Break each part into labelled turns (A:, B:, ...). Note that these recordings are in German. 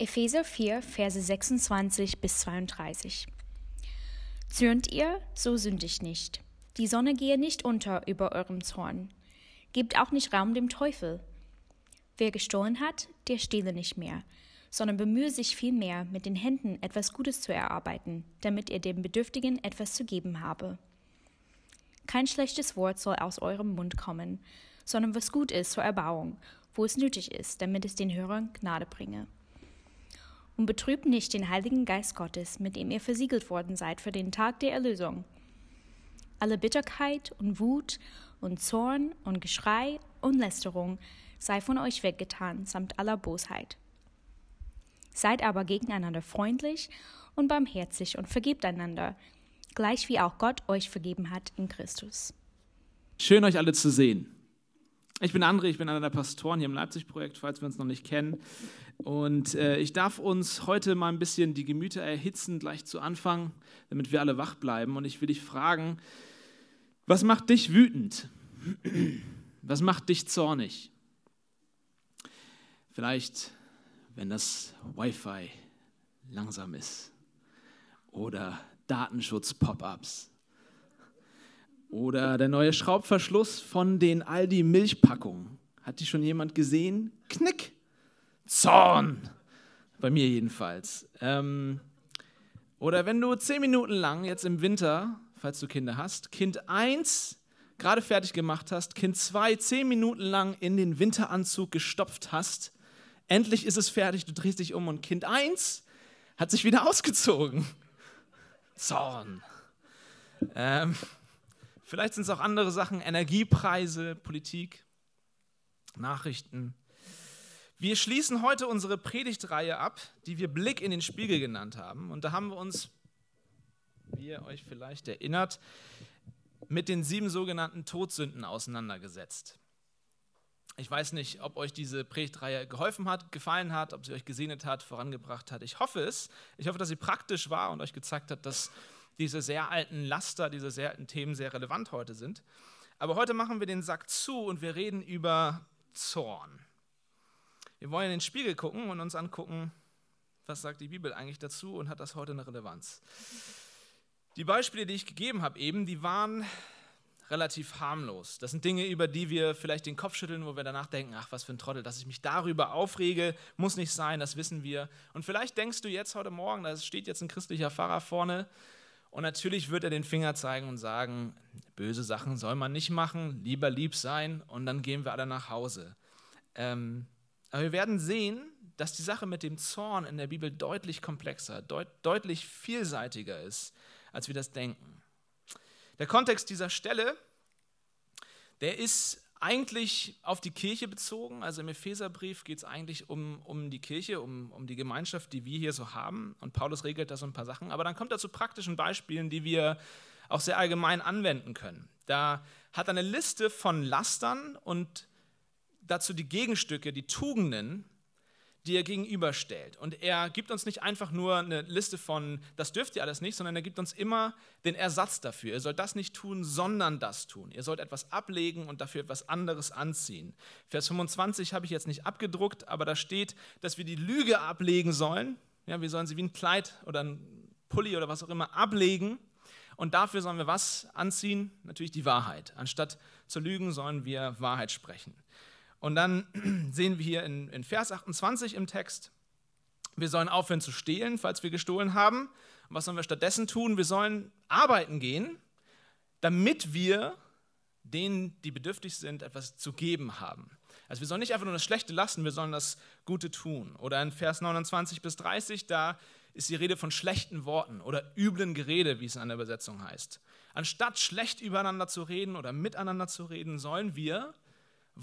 A: Epheser 4, Verse 26 bis 32. Zürnt ihr, so sündigt nicht. Die Sonne gehe nicht unter über eurem Zorn. Gebt auch nicht Raum dem Teufel. Wer gestohlen hat, der stehle nicht mehr, sondern bemühe sich vielmehr, mit den Händen etwas Gutes zu erarbeiten, damit er dem Bedürftigen etwas zu geben habe. Kein schlechtes Wort soll aus eurem Mund kommen, sondern was gut ist zur Erbauung, wo es nötig ist, damit es den Hörern Gnade bringe und betrübt nicht den Heiligen Geist Gottes, mit dem ihr versiegelt worden seid für den Tag der Erlösung. Alle Bitterkeit und Wut und Zorn und Geschrei und Lästerung sei von euch weggetan, samt aller Bosheit. Seid aber gegeneinander freundlich und barmherzig und vergebt einander, gleich wie auch Gott euch vergeben hat in Christus.
B: Schön euch alle zu sehen. Ich bin André, ich bin einer der Pastoren hier im Leipzig-Projekt, falls wir uns noch nicht kennen. Und äh, ich darf uns heute mal ein bisschen die Gemüter erhitzen, gleich zu Anfang, damit wir alle wach bleiben. Und ich will dich fragen, was macht dich wütend? Was macht dich zornig? Vielleicht, wenn das Wi-Fi langsam ist oder Datenschutz-Pop-ups oder der neue Schraubverschluss von den Aldi Milchpackungen. Hat die schon jemand gesehen? Knick! Zorn! Bei mir jedenfalls. Ähm, oder wenn du zehn Minuten lang jetzt im Winter, falls du Kinder hast, Kind 1 gerade fertig gemacht hast, Kind 2 zehn Minuten lang in den Winteranzug gestopft hast, endlich ist es fertig, du drehst dich um und Kind 1 hat sich wieder ausgezogen. Zorn. Ähm, Vielleicht sind es auch andere Sachen, Energiepreise, Politik, Nachrichten. Wir schließen heute unsere Predigtreihe ab, die wir Blick in den Spiegel genannt haben. Und da haben wir uns, wie ihr euch vielleicht erinnert, mit den sieben sogenannten Todsünden auseinandergesetzt. Ich weiß nicht, ob euch diese Predigtreihe geholfen hat, gefallen hat, ob sie euch gesegnet hat, vorangebracht hat. Ich hoffe es. Ich hoffe, dass sie praktisch war und euch gezeigt hat, dass diese sehr alten Laster, diese sehr alten Themen sehr relevant heute sind. Aber heute machen wir den Sack zu und wir reden über Zorn. Wir wollen in den Spiegel gucken und uns angucken, was sagt die Bibel eigentlich dazu und hat das heute eine Relevanz. Die Beispiele, die ich gegeben habe eben, die waren relativ harmlos. Das sind Dinge, über die wir vielleicht den Kopf schütteln, wo wir danach denken, ach, was für ein Trottel, dass ich mich darüber aufrege, muss nicht sein, das wissen wir. Und vielleicht denkst du jetzt heute Morgen, da steht jetzt ein christlicher Pfarrer vorne und natürlich wird er den Finger zeigen und sagen, böse Sachen soll man nicht machen, lieber lieb sein und dann gehen wir alle nach Hause. Ähm, aber wir werden sehen, dass die Sache mit dem Zorn in der Bibel deutlich komplexer, deut deutlich vielseitiger ist, als wir das denken. Der Kontext dieser Stelle, der ist eigentlich auf die Kirche bezogen. Also im Epheserbrief geht es eigentlich um, um die Kirche, um, um die Gemeinschaft, die wir hier so haben. Und Paulus regelt da so ein paar Sachen. Aber dann kommt er zu praktischen Beispielen, die wir auch sehr allgemein anwenden können. Da hat er eine Liste von Lastern und dazu die Gegenstücke, die Tugenden, die er gegenüberstellt. Und er gibt uns nicht einfach nur eine Liste von, das dürft ihr alles nicht, sondern er gibt uns immer den Ersatz dafür. Ihr sollt das nicht tun, sondern das tun. Ihr sollt etwas ablegen und dafür etwas anderes anziehen. Vers 25 habe ich jetzt nicht abgedruckt, aber da steht, dass wir die Lüge ablegen sollen. Ja, wir sollen sie wie ein Kleid oder ein Pulli oder was auch immer ablegen. Und dafür sollen wir was anziehen? Natürlich die Wahrheit. Anstatt zu lügen, sollen wir Wahrheit sprechen. Und dann sehen wir hier in, in Vers 28 im Text, wir sollen aufhören zu stehlen, falls wir gestohlen haben. Und was sollen wir stattdessen tun? Wir sollen arbeiten gehen, damit wir denen, die bedürftig sind, etwas zu geben haben. Also wir sollen nicht einfach nur das Schlechte lassen, wir sollen das Gute tun. Oder in Vers 29 bis 30, da ist die Rede von schlechten Worten oder üblen Gerede, wie es in der Übersetzung heißt. Anstatt schlecht übereinander zu reden oder miteinander zu reden, sollen wir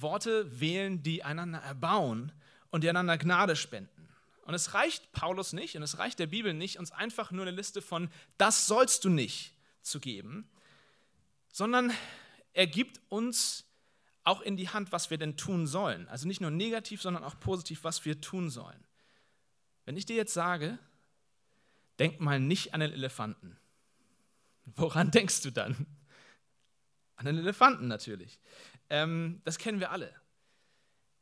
B: Worte wählen, die einander erbauen und die einander Gnade spenden. Und es reicht Paulus nicht und es reicht der Bibel nicht, uns einfach nur eine Liste von das sollst du nicht zu geben, sondern er gibt uns auch in die Hand, was wir denn tun sollen. Also nicht nur negativ, sondern auch positiv, was wir tun sollen. Wenn ich dir jetzt sage, denk mal nicht an den Elefanten, woran denkst du dann? An den Elefanten natürlich. Ähm, das kennen wir alle.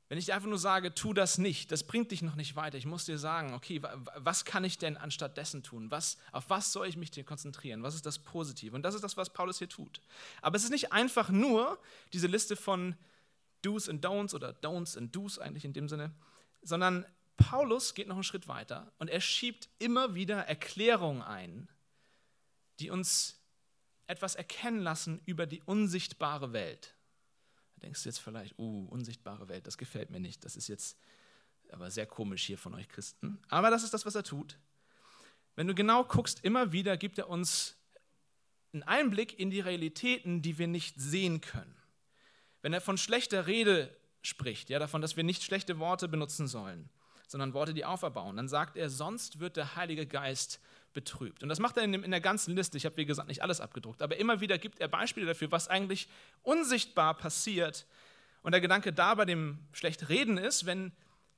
B: Wenn ich dir einfach nur sage, tu das nicht, das bringt dich noch nicht weiter. Ich muss dir sagen, okay, was kann ich denn anstatt dessen tun? Was, auf was soll ich mich denn konzentrieren? Was ist das Positive? Und das ist das, was Paulus hier tut. Aber es ist nicht einfach nur diese Liste von Do's und Don'ts oder Don'ts und Do's eigentlich in dem Sinne, sondern Paulus geht noch einen Schritt weiter und er schiebt immer wieder Erklärungen ein, die uns etwas erkennen lassen über die unsichtbare Welt. Denkst du jetzt vielleicht, uh, unsichtbare Welt, das gefällt mir nicht. Das ist jetzt aber sehr komisch hier von euch Christen. Aber das ist das, was er tut. Wenn du genau guckst, immer wieder gibt er uns einen Einblick in die Realitäten, die wir nicht sehen können. Wenn er von schlechter Rede spricht, ja, davon, dass wir nicht schlechte Worte benutzen sollen, sondern Worte, die auferbauen, dann sagt er, sonst wird der Heilige Geist betrübt. Und das macht er in, der ganzen Liste. Ich habe, wie gesagt, nicht alles abgedruckt, aber immer wieder gibt er Beispiele dafür, was eigentlich unsichtbar passiert. Und der Gedanke da bei dem Schlechtreden ist, wenn,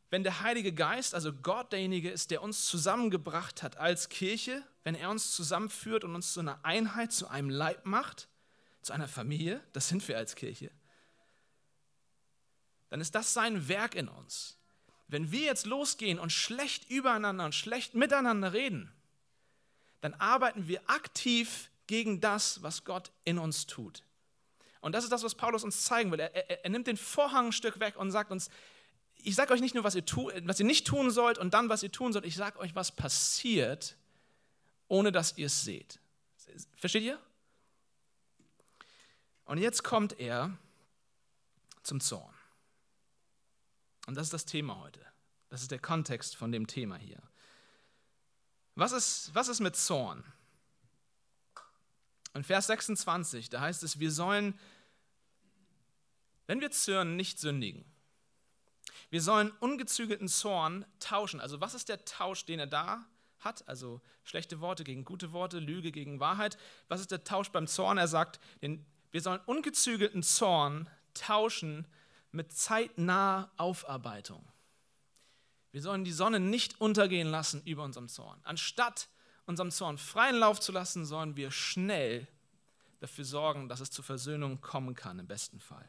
B: wenn der Heilige Geist, also Gott derjenige ist, der uns zusammengebracht hat als Kirche, wenn er uns zusammenführt und uns zu einer Einheit, zu einem Leib macht, zu einer Familie, das sind wir als Kirche, dann ist das sein Werk in uns. Wenn wir jetzt losgehen und schlecht übereinander und schlecht miteinander reden, dann arbeiten wir aktiv gegen das, was Gott in uns tut. Und das ist das, was Paulus uns zeigen will. Er, er, er nimmt den Vorhang ein Stück weg und sagt uns, ich sage euch nicht nur, was ihr, tu, was ihr nicht tun sollt und dann, was ihr tun sollt, ich sage euch, was passiert, ohne dass ihr es seht. Versteht ihr? Und jetzt kommt er zum Zorn. Und das ist das Thema heute. Das ist der Kontext von dem Thema hier. Was ist, was ist mit Zorn? In Vers 26, da heißt es, wir sollen, wenn wir zürnen, nicht sündigen. Wir sollen ungezügelten Zorn tauschen. Also was ist der Tausch, den er da hat? Also schlechte Worte gegen gute Worte, Lüge gegen Wahrheit. Was ist der Tausch beim Zorn? Er sagt, wir sollen ungezügelten Zorn tauschen mit zeitnaher Aufarbeitung. Wir sollen die Sonne nicht untergehen lassen über unserem Zorn. Anstatt unserem Zorn freien Lauf zu lassen, sollen wir schnell dafür sorgen, dass es zur Versöhnung kommen kann, im besten Fall.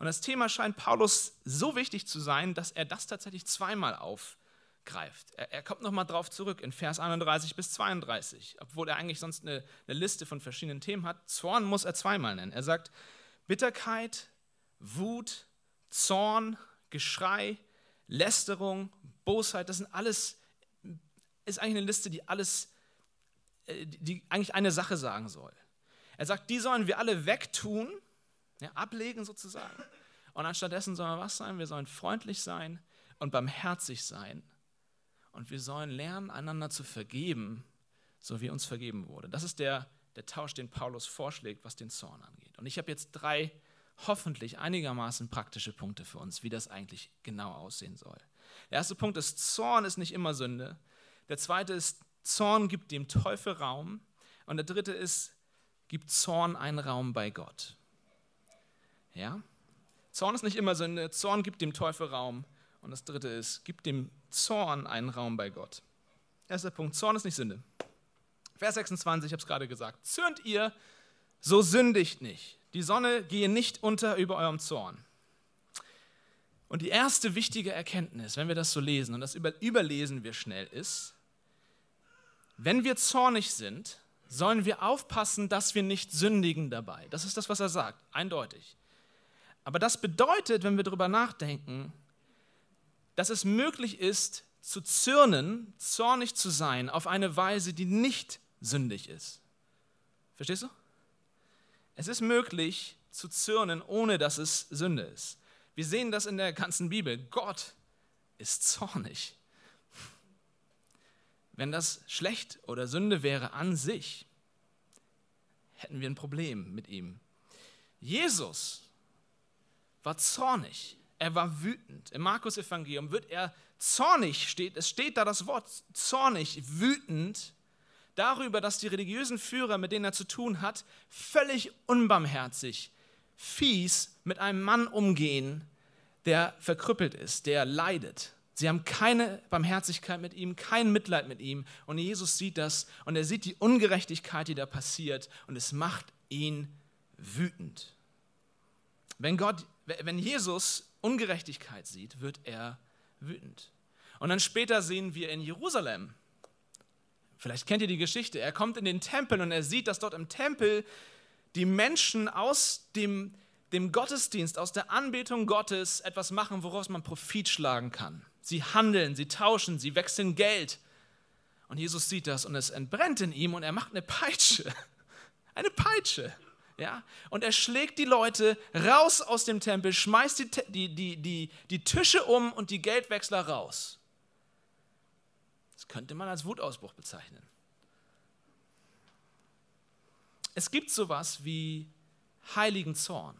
B: Und das Thema scheint Paulus so wichtig zu sein, dass er das tatsächlich zweimal aufgreift. Er, er kommt nochmal drauf zurück in Vers 31 bis 32, obwohl er eigentlich sonst eine, eine Liste von verschiedenen Themen hat. Zorn muss er zweimal nennen. Er sagt Bitterkeit, Wut, Zorn, Geschrei, Lästerung, Bosheit, das sind alles, ist eigentlich eine Liste, die alles, äh, die eigentlich eine Sache sagen soll. Er sagt, die sollen wir alle wegtun, ja, ablegen sozusagen. Und anstattdessen sollen wir was sein? Wir sollen freundlich sein und barmherzig sein. Und wir sollen lernen, einander zu vergeben, so wie uns vergeben wurde. Das ist der, der Tausch, den Paulus vorschlägt, was den Zorn angeht. Und ich habe jetzt drei hoffentlich einigermaßen praktische Punkte für uns, wie das eigentlich genau aussehen soll. Der erste Punkt ist, Zorn ist nicht immer Sünde. Der zweite ist, Zorn gibt dem Teufel Raum. Und der dritte ist, gibt Zorn einen Raum bei Gott. Ja? Zorn ist nicht immer Sünde, Zorn gibt dem Teufel Raum. Und das dritte ist, gibt dem Zorn einen Raum bei Gott. Erster Punkt, Zorn ist nicht Sünde. Vers 26, ich habe es gerade gesagt. Zürnt ihr, so sündigt nicht. Die Sonne gehe nicht unter über eurem Zorn. Und die erste wichtige Erkenntnis, wenn wir das so lesen, und das überlesen wir schnell, ist, wenn wir zornig sind, sollen wir aufpassen, dass wir nicht sündigen dabei. Das ist das, was er sagt, eindeutig. Aber das bedeutet, wenn wir darüber nachdenken, dass es möglich ist, zu zürnen, zornig zu sein, auf eine Weise, die nicht sündig ist. Verstehst du? Es ist möglich zu zürnen, ohne dass es Sünde ist. Wir sehen das in der ganzen Bibel. Gott ist zornig. Wenn das schlecht oder Sünde wäre an sich, hätten wir ein Problem mit ihm. Jesus war zornig. Er war wütend. Im Markus-Evangelium wird er zornig, steht, es steht da das Wort zornig, wütend darüber, dass die religiösen Führer, mit denen er zu tun hat, völlig unbarmherzig, fies mit einem Mann umgehen, der verkrüppelt ist, der leidet. Sie haben keine Barmherzigkeit mit ihm, kein Mitleid mit ihm. Und Jesus sieht das und er sieht die Ungerechtigkeit, die da passiert und es macht ihn wütend. Wenn, Gott, wenn Jesus Ungerechtigkeit sieht, wird er wütend. Und dann später sehen wir in Jerusalem, vielleicht kennt ihr die Geschichte, er kommt in den Tempel und er sieht, dass dort im Tempel die Menschen aus dem, dem Gottesdienst, aus der Anbetung Gottes etwas machen, woraus man Profit schlagen kann. Sie handeln, sie tauschen, sie wechseln Geld. Und Jesus sieht das und es entbrennt in ihm und er macht eine Peitsche. Eine Peitsche. Ja? Und er schlägt die Leute raus aus dem Tempel, schmeißt die, die, die, die, die Tische um und die Geldwechsler raus. Das könnte man als Wutausbruch bezeichnen. Es gibt sowas wie heiligen Zorn.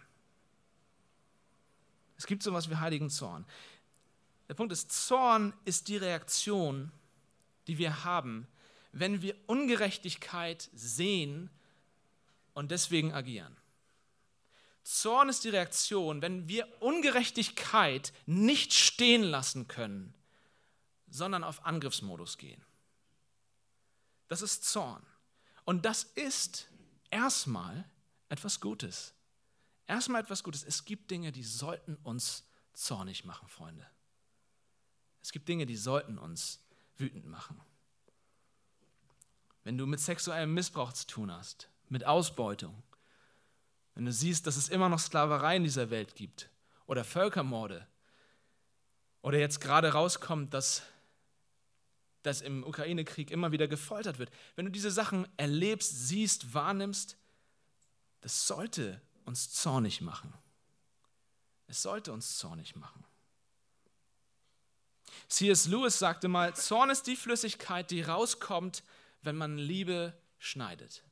B: Es gibt sowas wie heiligen Zorn. Der Punkt ist, Zorn ist die Reaktion, die wir haben, wenn wir Ungerechtigkeit sehen und deswegen agieren. Zorn ist die Reaktion, wenn wir Ungerechtigkeit nicht stehen lassen können, sondern auf Angriffsmodus gehen. Das ist Zorn. Und das ist erstmal etwas Gutes. Erstmal etwas Gutes. Es gibt Dinge, die sollten uns zornig machen, Freunde. Es gibt Dinge, die sollten uns wütend machen. Wenn du mit sexuellem Missbrauch zu tun hast, mit Ausbeutung, wenn du siehst, dass es immer noch Sklaverei in dieser Welt gibt oder Völkermorde oder jetzt gerade rauskommt, dass, dass im Ukraine-Krieg immer wieder gefoltert wird, wenn du diese Sachen erlebst, siehst, wahrnimmst, das sollte uns zornig machen. Es sollte uns zornig machen. C.S. Lewis sagte mal, Zorn ist die Flüssigkeit, die rauskommt, wenn man Liebe schneidet.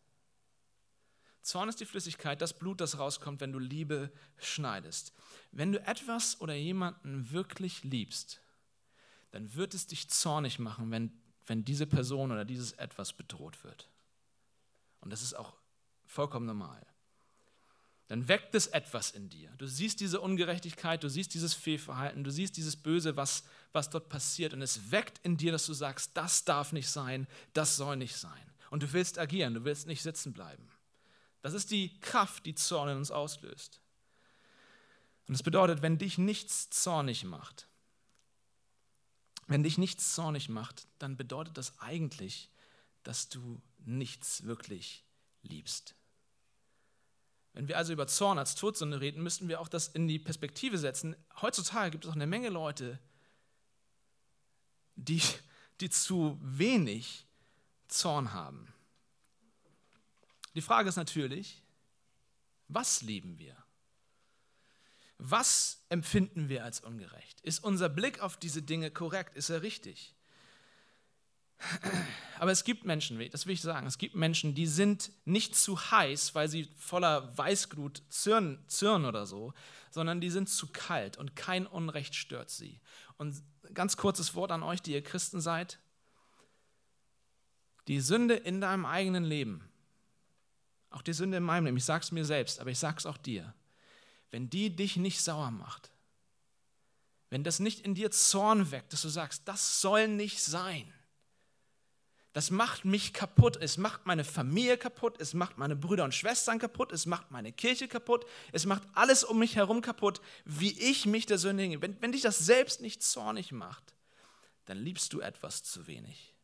B: Zorn ist die Flüssigkeit, das Blut, das rauskommt, wenn du Liebe schneidest. Wenn du etwas oder jemanden wirklich liebst, dann wird es dich zornig machen, wenn, wenn diese Person oder dieses etwas bedroht wird. Und das ist auch vollkommen normal dann weckt es etwas in dir. Du siehst diese Ungerechtigkeit, du siehst dieses Fehlverhalten, du siehst dieses Böse, was, was dort passiert. Und es weckt in dir, dass du sagst, das darf nicht sein, das soll nicht sein. Und du willst agieren, du willst nicht sitzen bleiben. Das ist die Kraft, die Zorn in uns auslöst. Und das bedeutet, wenn dich nichts zornig macht, wenn dich nichts zornig macht, dann bedeutet das eigentlich, dass du nichts wirklich liebst. Wenn wir also über Zorn als Todsünde reden, müssten wir auch das in die Perspektive setzen. Heutzutage gibt es auch eine Menge Leute, die, die zu wenig Zorn haben. Die Frage ist natürlich, was lieben wir? Was empfinden wir als ungerecht? Ist unser Blick auf diese Dinge korrekt? Ist er richtig? Aber es gibt Menschen, das will ich sagen, es gibt Menschen, die sind nicht zu heiß, weil sie voller Weißglut zürnen, zürnen oder so, sondern die sind zu kalt und kein Unrecht stört sie. Und ganz kurzes Wort an euch, die ihr Christen seid. Die Sünde in deinem eigenen Leben, auch die Sünde in meinem Leben, ich sage es mir selbst, aber ich sage es auch dir, wenn die dich nicht sauer macht, wenn das nicht in dir Zorn weckt, dass du sagst, das soll nicht sein, das macht mich kaputt. Es macht meine Familie kaputt. Es macht meine Brüder und Schwestern kaputt. Es macht meine Kirche kaputt. Es macht alles um mich herum kaputt, wie ich mich der Sünde hinge. Wenn, wenn dich das selbst nicht zornig macht, dann liebst du etwas zu wenig.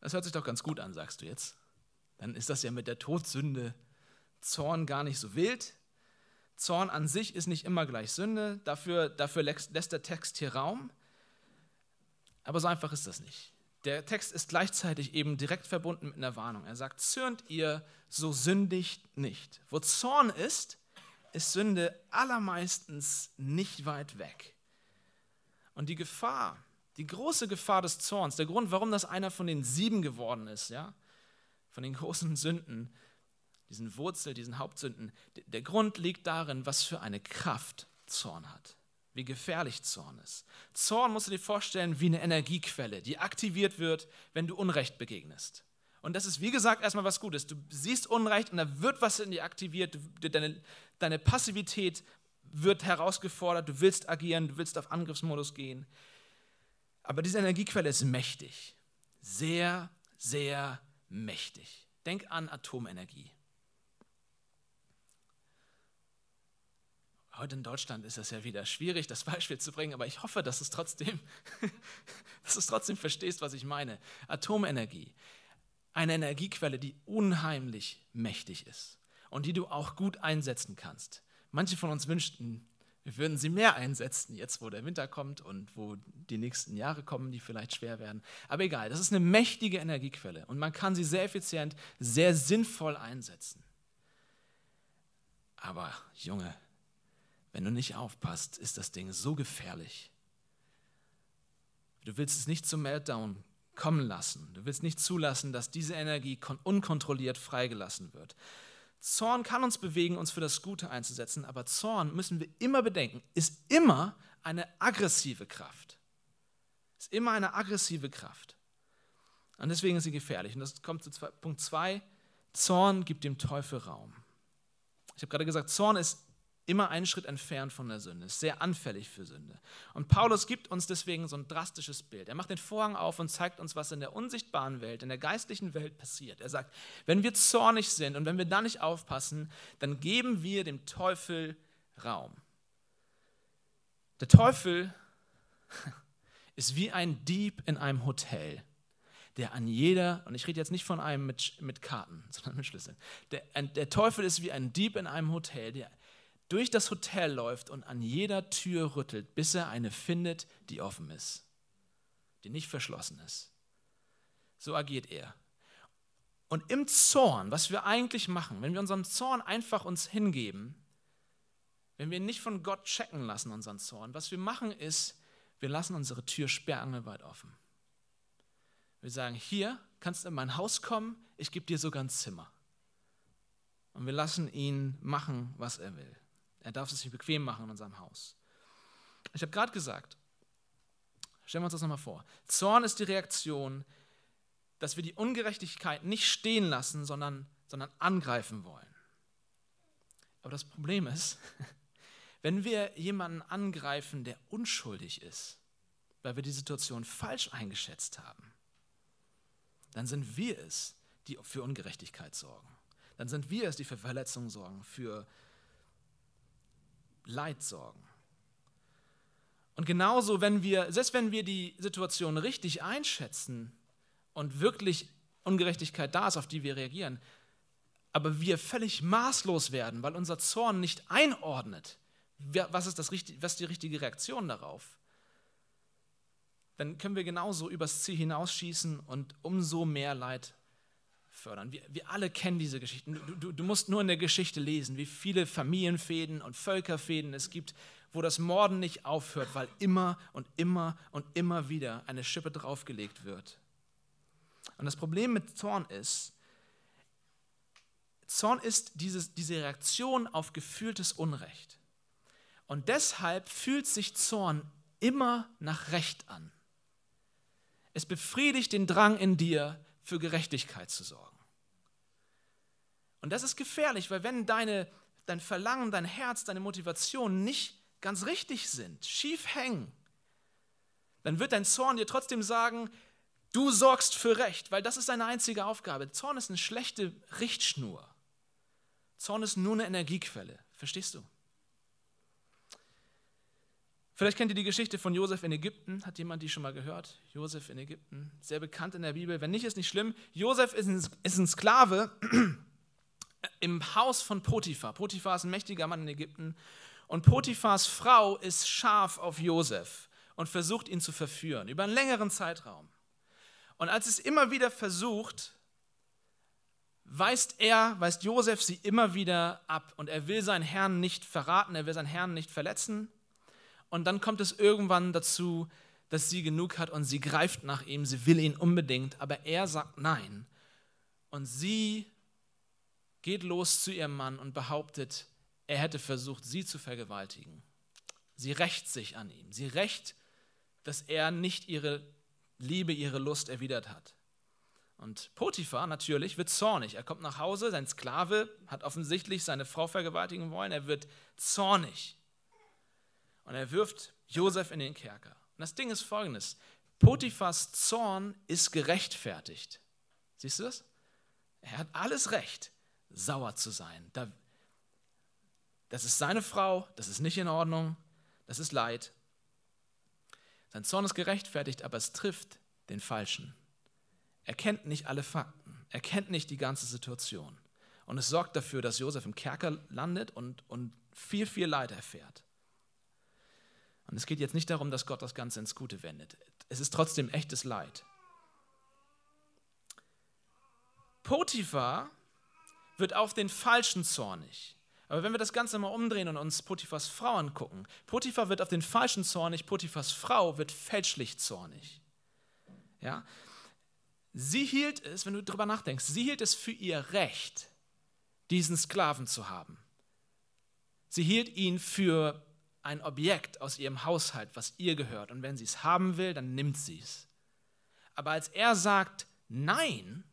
B: Das hört sich doch ganz gut an, sagst du jetzt. Dann ist das ja mit der Todsünde Zorn gar nicht so wild. Zorn an sich ist nicht immer gleich Sünde, dafür, dafür lässt der Text hier Raum. Aber so einfach ist das nicht. Der Text ist gleichzeitig eben direkt verbunden mit einer Warnung. Er sagt, zürnt ihr, so sündigt nicht. Wo Zorn ist, ist Sünde allermeistens nicht weit weg. Und die Gefahr, die große Gefahr des Zorns, der Grund, warum das einer von den sieben geworden ist, ja, von den großen Sünden, diesen Wurzel, diesen Hauptsünden. Der Grund liegt darin, was für eine Kraft Zorn hat, wie gefährlich Zorn ist. Zorn musst du dir vorstellen wie eine Energiequelle, die aktiviert wird, wenn du Unrecht begegnest. Und das ist, wie gesagt, erstmal was Gutes. Du siehst Unrecht und da wird was in dir aktiviert. Deine, deine Passivität wird herausgefordert. Du willst agieren, du willst auf Angriffsmodus gehen. Aber diese Energiequelle ist mächtig. Sehr, sehr mächtig. Denk an Atomenergie. Heute in Deutschland ist es ja wieder schwierig, das Beispiel zu bringen, aber ich hoffe, dass, es trotzdem, dass du es trotzdem verstehst, was ich meine. Atomenergie, eine Energiequelle, die unheimlich mächtig ist und die du auch gut einsetzen kannst. Manche von uns wünschten, wir würden sie mehr einsetzen, jetzt wo der Winter kommt und wo die nächsten Jahre kommen, die vielleicht schwer werden. Aber egal, das ist eine mächtige Energiequelle und man kann sie sehr effizient, sehr sinnvoll einsetzen. Aber Junge, wenn du nicht aufpasst, ist das Ding so gefährlich. Du willst es nicht zum Meltdown kommen lassen. Du willst nicht zulassen, dass diese Energie unkontrolliert freigelassen wird. Zorn kann uns bewegen, uns für das Gute einzusetzen, aber Zorn, müssen wir immer bedenken, ist immer eine aggressive Kraft. Ist immer eine aggressive Kraft. Und deswegen ist sie gefährlich. Und das kommt zu Punkt 2. Zorn gibt dem Teufel Raum. Ich habe gerade gesagt, Zorn ist immer einen Schritt entfernt von der Sünde, ist sehr anfällig für Sünde. Und Paulus gibt uns deswegen so ein drastisches Bild. Er macht den Vorhang auf und zeigt uns, was in der unsichtbaren Welt, in der geistlichen Welt passiert. Er sagt, wenn wir zornig sind und wenn wir da nicht aufpassen, dann geben wir dem Teufel Raum. Der Teufel ist wie ein Dieb in einem Hotel der an jeder, und ich rede jetzt nicht von einem mit, mit Karten, sondern mit Schlüsseln, der, der Teufel ist wie ein Dieb in einem Hotel, der durch das Hotel läuft und an jeder Tür rüttelt, bis er eine findet, die offen ist, die nicht verschlossen ist. So agiert er. Und im Zorn, was wir eigentlich machen, wenn wir unseren Zorn einfach uns hingeben, wenn wir nicht von Gott checken lassen, unseren Zorn, was wir machen ist, wir lassen unsere Tür sperrangelweit offen. Wir sagen, hier kannst du in mein Haus kommen, ich gebe dir sogar ein Zimmer. Und wir lassen ihn machen, was er will. Er darf es sich bequem machen in unserem Haus. Ich habe gerade gesagt, stellen wir uns das nochmal vor. Zorn ist die Reaktion, dass wir die Ungerechtigkeit nicht stehen lassen, sondern, sondern angreifen wollen. Aber das Problem ist, wenn wir jemanden angreifen, der unschuldig ist, weil wir die Situation falsch eingeschätzt haben, dann sind wir es, die für Ungerechtigkeit sorgen. Dann sind wir es, die für Verletzungen sorgen, für Leid sorgen. Und genauso, wenn wir, selbst wenn wir die Situation richtig einschätzen und wirklich Ungerechtigkeit da ist, auf die wir reagieren, aber wir völlig maßlos werden, weil unser Zorn nicht einordnet, was ist, das, was ist die richtige Reaktion darauf, dann können wir genauso übers Ziel hinausschießen und umso mehr Leid fördern. Wir, wir alle kennen diese Geschichten. Du, du, du musst nur in der Geschichte lesen, wie viele Familienfäden und Völkerfäden es gibt, wo das Morden nicht aufhört, weil immer und immer und immer wieder eine Schippe draufgelegt wird. Und das Problem mit Zorn ist, Zorn ist dieses, diese Reaktion auf gefühltes Unrecht. Und deshalb fühlt sich Zorn immer nach Recht an. Es befriedigt den Drang in dir, für Gerechtigkeit zu sorgen. Und das ist gefährlich, weil wenn deine, dein Verlangen, dein Herz, deine Motivation nicht ganz richtig sind, schief hängen, dann wird dein Zorn dir trotzdem sagen, du sorgst für Recht, weil das ist deine einzige Aufgabe. Zorn ist eine schlechte Richtschnur. Zorn ist nur eine Energiequelle. Verstehst du? Vielleicht kennt ihr die Geschichte von Josef in Ägypten. Hat jemand die schon mal gehört? Josef in Ägypten, sehr bekannt in der Bibel. Wenn nicht, ist nicht schlimm. Josef ist ein, ist ein Sklave im Haus von Potiphar. Potiphar ist ein mächtiger Mann in Ägypten. Und Potiphars Frau ist scharf auf Josef und versucht ihn zu verführen über einen längeren Zeitraum. Und als es immer wieder versucht, weist er, weist Josef sie immer wieder ab und er will seinen Herrn nicht verraten, er will seinen Herrn nicht verletzen. Und dann kommt es irgendwann dazu, dass sie genug hat und sie greift nach ihm, sie will ihn unbedingt, aber er sagt nein. Und sie geht los zu ihrem Mann und behauptet, er hätte versucht, sie zu vergewaltigen. Sie rächt sich an ihm. Sie rächt, dass er nicht ihre Liebe, ihre Lust erwidert hat. Und Potiphar natürlich wird zornig. Er kommt nach Hause, sein Sklave hat offensichtlich seine Frau vergewaltigen wollen. Er wird zornig. Und er wirft Josef in den Kerker. Und das Ding ist folgendes: Potiphars Zorn ist gerechtfertigt. Siehst du das? Er hat alles Recht sauer zu sein. Da, Das ist seine Frau, das ist nicht in Ordnung, das ist Leid. Sein Zorn ist gerechtfertigt, aber es trifft den Falschen. Er kennt nicht alle Fakten, er kennt nicht die ganze Situation. Und es sorgt dafür, dass Josef im Kerker landet und, und viel, viel Leid erfährt. Und es geht jetzt nicht darum, dass Gott das Ganze ins Gute wendet. Es ist trotzdem echtes Leid. Potiphar wird auf den Falschen zornig. Aber wenn wir das Ganze mal umdrehen und uns Potiphas Frau angucken, Potiphar wird auf den Falschen zornig, Potiphas Frau wird fälschlich zornig. Ja? Sie hielt es, wenn du darüber nachdenkst, sie hielt es für ihr Recht, diesen Sklaven zu haben. Sie hielt ihn für ein Objekt aus ihrem Haushalt, was ihr gehört. Und wenn sie es haben will, dann nimmt sie es. Aber als er sagt Nein,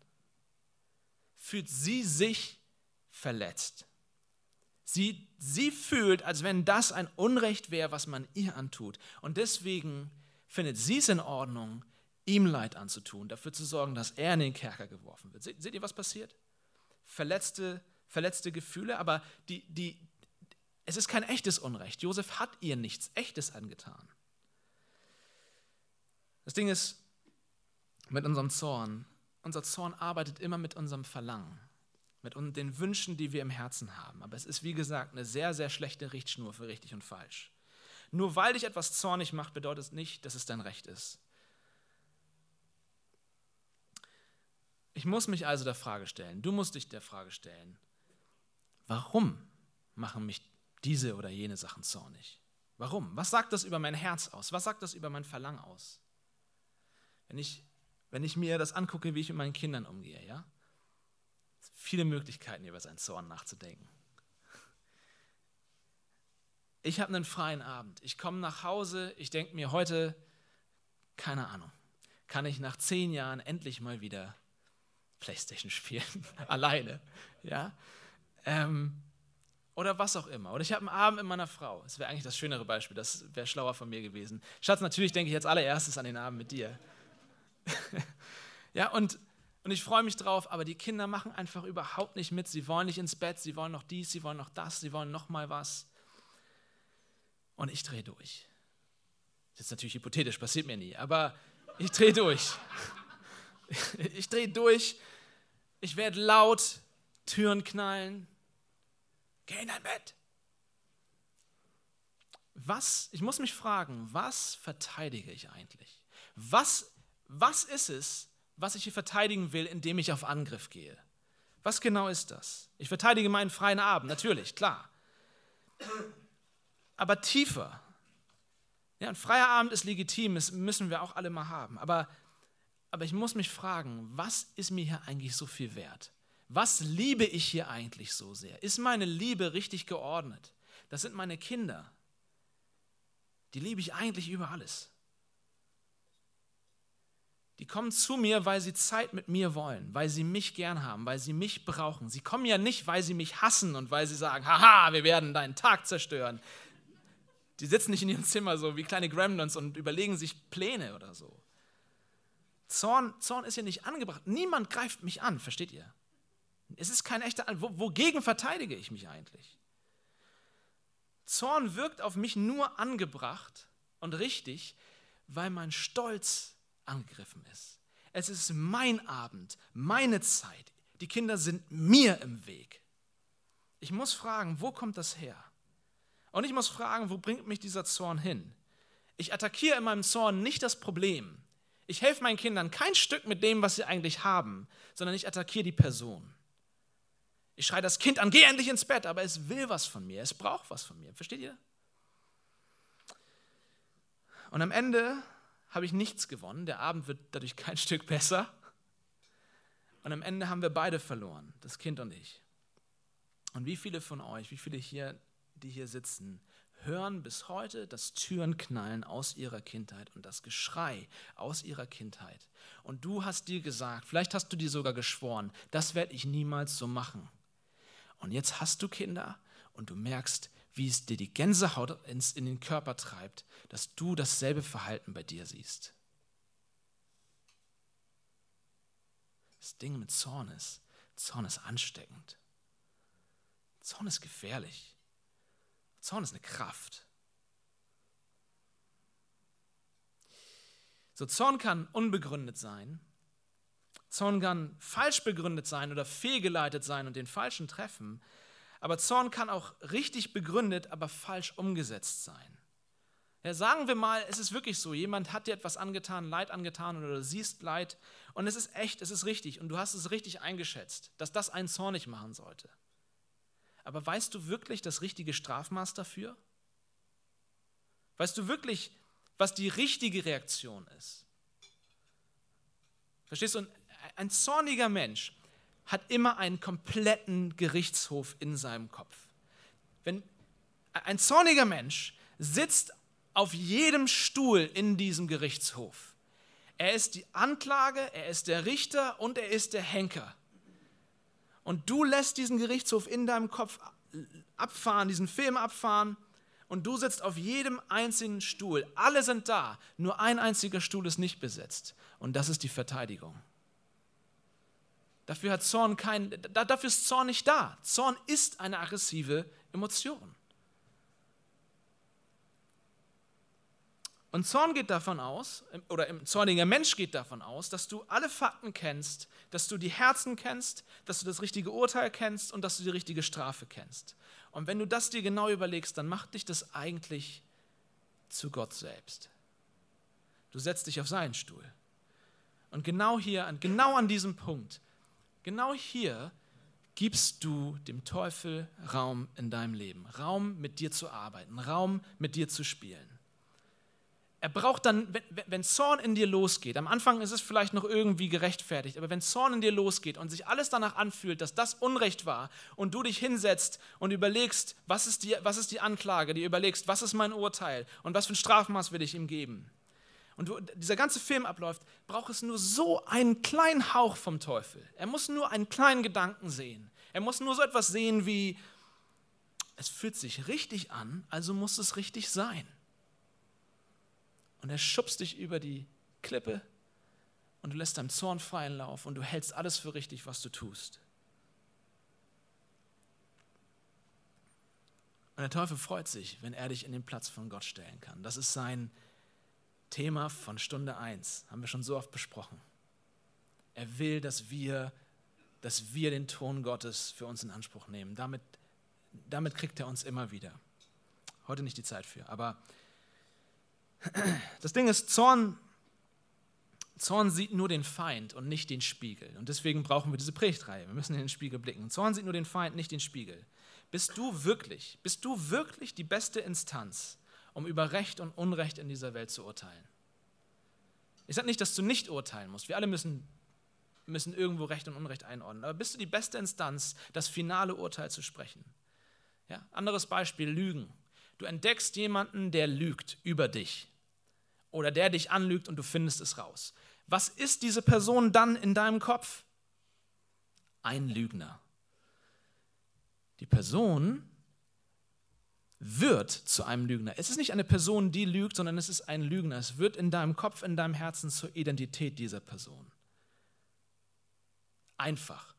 B: fühlt sie sich verletzt. Sie, sie fühlt, als wenn das ein Unrecht wäre, was man ihr antut. Und deswegen findet sie es in Ordnung, ihm Leid anzutun, dafür zu sorgen, dass er in den Kerker geworfen wird. Seht, ihr, was passiert? Verletzte, verletzte Gefühle, aber die, die, es ist kein echtes Unrecht. Josef hat ihr nichts Echtes angetan. Das Ding ist, mit unserem Zorn, unser Zorn arbeitet immer mit unserem Verlangen, mit den Wünschen, die wir im Herzen haben. Aber es ist, wie gesagt, eine sehr, sehr schlechte Richtschnur für richtig und falsch. Nur weil dich etwas zornig macht, bedeutet es nicht, dass es dein Recht ist. Ich muss mich also der Frage stellen, du musst dich der Frage stellen, warum machen mich diese oder jene Sachen zornig? Warum? Was sagt das über mein Herz aus? Was sagt das über mein Verlangen aus? Wenn ich, wenn ich mir das angucke, wie ich mit meinen Kindern umgehe, ja? Viele Möglichkeiten, über seinen Zorn nachzudenken. Ich habe einen freien Abend. Ich komme nach Hause, ich denke mir heute, keine Ahnung, kann ich nach zehn Jahren endlich mal wieder Playstation spielen, alleine, ja? Ähm, oder was auch immer. Oder ich habe einen Abend mit meiner Frau. Das wäre eigentlich das schönere Beispiel, das wäre schlauer von mir gewesen. Schatz, natürlich denke ich jetzt allererstes an den Abend mit dir. ja, und, und ich freue mich drauf, aber die Kinder machen einfach überhaupt nicht mit. Sie wollen nicht ins Bett, sie wollen noch dies, sie wollen noch das, sie wollen noch mal was. Und ich drehe durch. Das ist natürlich hypothetisch, passiert mir nie, aber ich drehe durch. Ich drehe durch, ich werde laut, Türen knallen, Geh in dein Bett. Was, ich muss mich fragen, was verteidige ich eigentlich? Was, was ist es, was ich hier verteidigen will, indem ich auf Angriff gehe? Was genau ist das? Ich verteidige meinen freien Abend, natürlich, klar. Aber tiefer. Ja, ein freier Abend ist legitim, das müssen wir auch alle mal haben. Aber, aber ich muss mich fragen, was ist mir hier eigentlich so viel wert? Was liebe ich hier eigentlich so sehr? Ist meine Liebe richtig geordnet? Das sind meine Kinder. Die liebe ich eigentlich über alles. Die kommen zu mir, weil sie Zeit mit mir wollen, weil sie mich gern haben, weil sie mich brauchen. Sie kommen ja nicht, weil sie mich hassen und weil sie sagen, haha, wir werden deinen Tag zerstören. Die sitzen nicht in ihrem Zimmer so wie kleine Gremlins und überlegen sich Pläne oder so. Zorn, Zorn ist ja nicht angebracht. Niemand greift mich an, versteht ihr? Es ist kein echter, wogegen verteidige ich mich eigentlich? Zorn wirkt auf mich nur angebracht und richtig, weil mein Stolz angegriffen ist. Es ist mein Abend, meine Zeit. Die Kinder sind mir im Weg. Ich muss fragen, wo kommt das her? Und ich muss fragen, wo bringt mich dieser Zorn hin? Ich attackiere in meinem Zorn nicht das Problem. Ich helfe meinen Kindern kein Stück mit dem, was sie eigentlich haben, sondern ich attackiere die Person. Ich schreie das Kind an, geh endlich ins Bett, aber es will was von mir, es braucht was von mir. Versteht ihr? Und am Ende habe ich nichts gewonnen. Der Abend wird dadurch kein Stück besser. Und am Ende haben wir beide verloren, das Kind und ich. Und wie viele von euch, wie viele hier, die hier sitzen, hören bis heute das Türenknallen aus ihrer Kindheit und das Geschrei aus ihrer Kindheit. Und du hast dir gesagt, vielleicht hast du dir sogar geschworen, das werde ich niemals so machen. Und jetzt hast du Kinder und du merkst, wie es dir die Gänsehaut ins, in den Körper treibt, dass du dasselbe Verhalten bei dir siehst. Das Ding mit Zorn ist, Zorn ist ansteckend. Zorn ist gefährlich. Zorn ist eine Kraft. So, Zorn kann unbegründet sein. Zorn kann falsch begründet sein oder fehlgeleitet sein und den Falschen treffen. Aber Zorn kann auch richtig begründet, aber falsch umgesetzt sein. Ja, sagen wir mal, es ist wirklich so, jemand hat dir etwas angetan, Leid angetan oder du siehst Leid und es ist echt, es ist richtig und du hast es richtig eingeschätzt, dass das einen zornig machen sollte. Aber weißt du wirklich das richtige Strafmaß dafür? Weißt du wirklich, was die richtige Reaktion ist? Verstehst du? Ein zorniger Mensch hat immer einen kompletten Gerichtshof in seinem Kopf. Wenn ein zorniger Mensch sitzt auf jedem Stuhl in diesem Gerichtshof. Er ist die Anklage, er ist der Richter und er ist der Henker. Und du lässt diesen Gerichtshof in deinem Kopf abfahren, diesen Film abfahren und du sitzt auf jedem einzigen Stuhl. Alle sind da, nur ein einziger Stuhl ist nicht besetzt und das ist die Verteidigung. Dafür hat Zorn kein, dafür ist Zorn nicht da. Zorn ist eine aggressive Emotion. Und Zorn geht davon aus, oder ein zorniger Mensch geht davon aus, dass du alle Fakten kennst, dass du die Herzen kennst, dass du das richtige Urteil kennst und dass du die richtige Strafe kennst. Und wenn du das dir genau überlegst, dann macht dich das eigentlich zu Gott selbst. Du setzt dich auf seinen Stuhl. Und genau hier, genau an diesem Punkt, genau hier gibst du dem Teufel Raum in deinem Leben, Raum mit dir zu arbeiten, Raum mit dir zu spielen. Er braucht dann, wenn, wenn Zorn in dir losgeht, am Anfang ist es vielleicht noch irgendwie gerechtfertigt, aber wenn Zorn in dir losgeht und sich alles danach anfühlt, dass das Unrecht war und du dich hinsetzt und überlegst, was ist die, was ist die Anklage, die überlegst, was ist mein Urteil und was für ein Strafmaß will ich ihm geben. Und dieser ganze Film abläuft, braucht es nur so einen kleinen Hauch vom Teufel. Er muss nur einen kleinen Gedanken sehen. Er muss nur so etwas sehen wie, es fühlt sich richtig an, also muss es richtig sein und er schubst dich über die Klippe und du lässt deinem Zorn freien Lauf und du hältst alles für richtig, was du tust. Und der Teufel freut sich, wenn er dich in den Platz von Gott stellen kann. Das ist sein Thema von Stunde 1, haben wir schon so oft besprochen. Er will, dass wir, dass wir den Ton Gottes für uns in Anspruch nehmen. Damit, damit kriegt er uns immer wieder. Heute nicht die Zeit für, aber das Ding ist, Zorn, Zorn sieht nur den Feind und nicht den Spiegel. Und deswegen brauchen wir diese Predigtreihe. Wir müssen in den Spiegel blicken. Zorn sieht nur den Feind, nicht den Spiegel. Bist du wirklich, bist du wirklich die beste Instanz, um über Recht und Unrecht in dieser Welt zu urteilen? Ich sage nicht, dass du nicht urteilen musst. Wir alle müssen, müssen irgendwo Recht und Unrecht einordnen. Aber bist du die beste Instanz, das finale Urteil zu sprechen? Ja? Anderes Beispiel, Lügen. Du entdeckst jemanden, der lügt über dich oder der dich anlügt und du findest es raus. Was ist diese Person dann in deinem Kopf? Ein Lügner. Die Person wird zu einem Lügner. Es ist nicht eine Person, die lügt, sondern es ist ein Lügner. Es wird in deinem Kopf, in deinem Herzen zur Identität dieser Person. Einfach.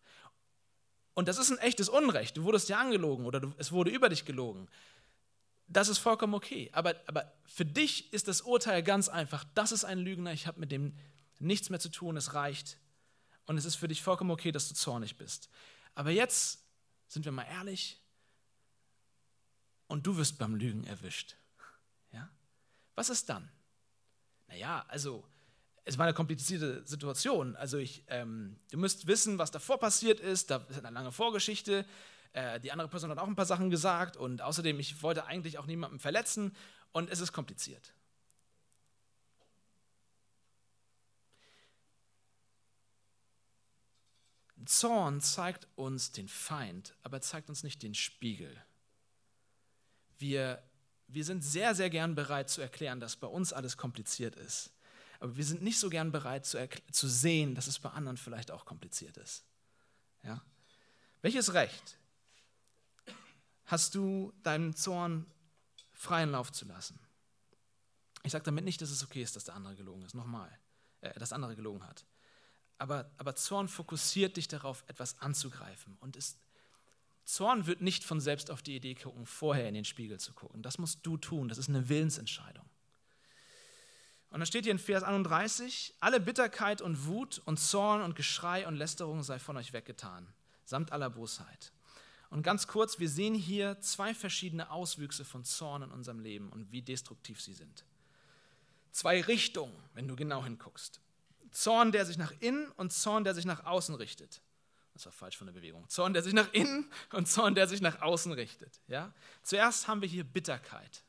B: Und das ist ein echtes Unrecht. Du wurdest ja angelogen oder es wurde über dich gelogen das ist vollkommen okay. Aber, aber für dich ist das Urteil ganz einfach. Das ist ein Lügner, ich habe mit dem nichts mehr zu tun, es reicht. Und es ist für dich vollkommen okay, dass du zornig bist. Aber jetzt sind wir mal ehrlich und du wirst beim Lügen erwischt. Ja? Was ist dann? Naja, also es war eine komplizierte Situation. Also ich, ähm, du müsst wissen, was davor passiert ist. Da ist eine lange Vorgeschichte. Äh, die andere Person hat auch ein paar Sachen gesagt und außerdem, ich wollte eigentlich auch niemanden verletzen und es ist kompliziert. Zorn zeigt uns den Feind, aber zeigt uns nicht den Spiegel. Wir, wir sind sehr, sehr gern bereit zu erklären, dass bei uns alles kompliziert ist. Aber wir sind nicht so gern bereit zu, zu sehen, dass es bei anderen vielleicht auch kompliziert ist. Ja? Welches Recht hast du deinem Zorn freien Lauf zu lassen. Ich sage damit nicht, dass es okay ist, dass der andere gelogen ist. Nochmal, äh, dass andere gelogen hat. Aber, aber Zorn fokussiert dich darauf, etwas anzugreifen. Und es, Zorn wird nicht von selbst auf die Idee gucken, vorher in den Spiegel zu gucken. Das musst du tun. Das ist eine Willensentscheidung. Und dann steht hier in Vers 31, alle Bitterkeit und Wut und Zorn und Geschrei und Lästerung sei von euch weggetan, samt aller Bosheit. Und ganz kurz, wir sehen hier zwei verschiedene Auswüchse von Zorn in unserem Leben und wie destruktiv sie sind. Zwei Richtungen, wenn du genau hinguckst. Zorn, der sich nach innen und Zorn, der sich nach außen richtet. Das war falsch von der Bewegung. Zorn, der sich nach innen und Zorn, der sich nach außen richtet. Ja? Zuerst haben wir hier Bitterkeit.